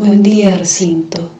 Buen día, recinto.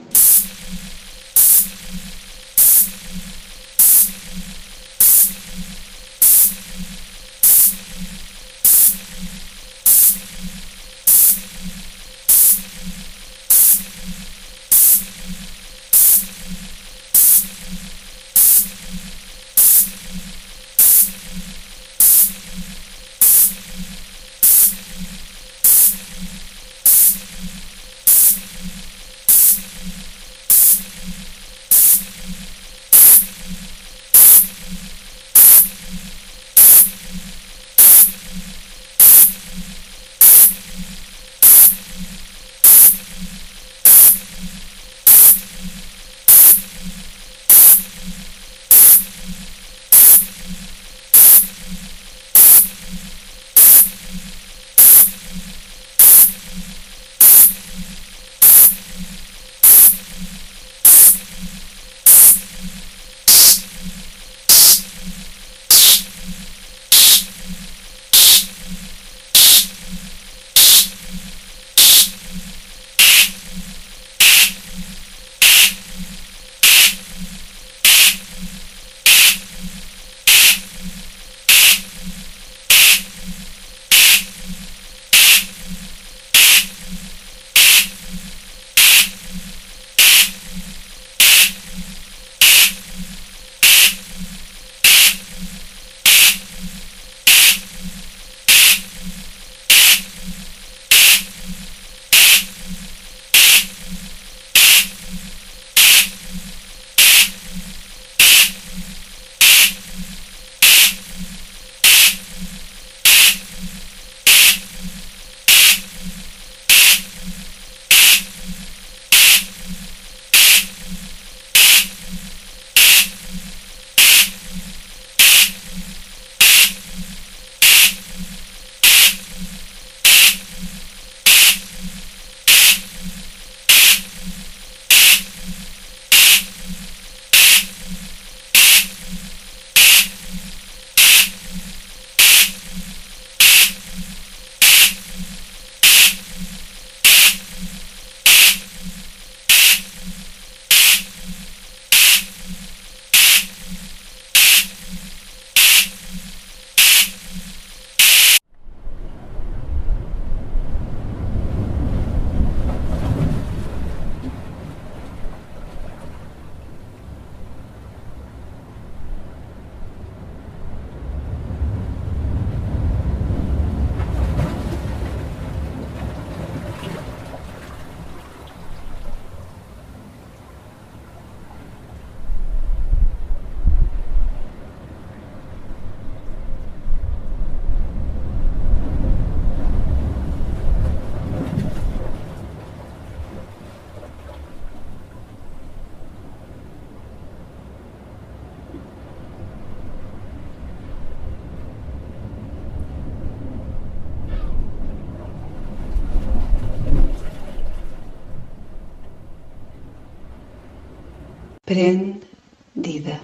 Prendida.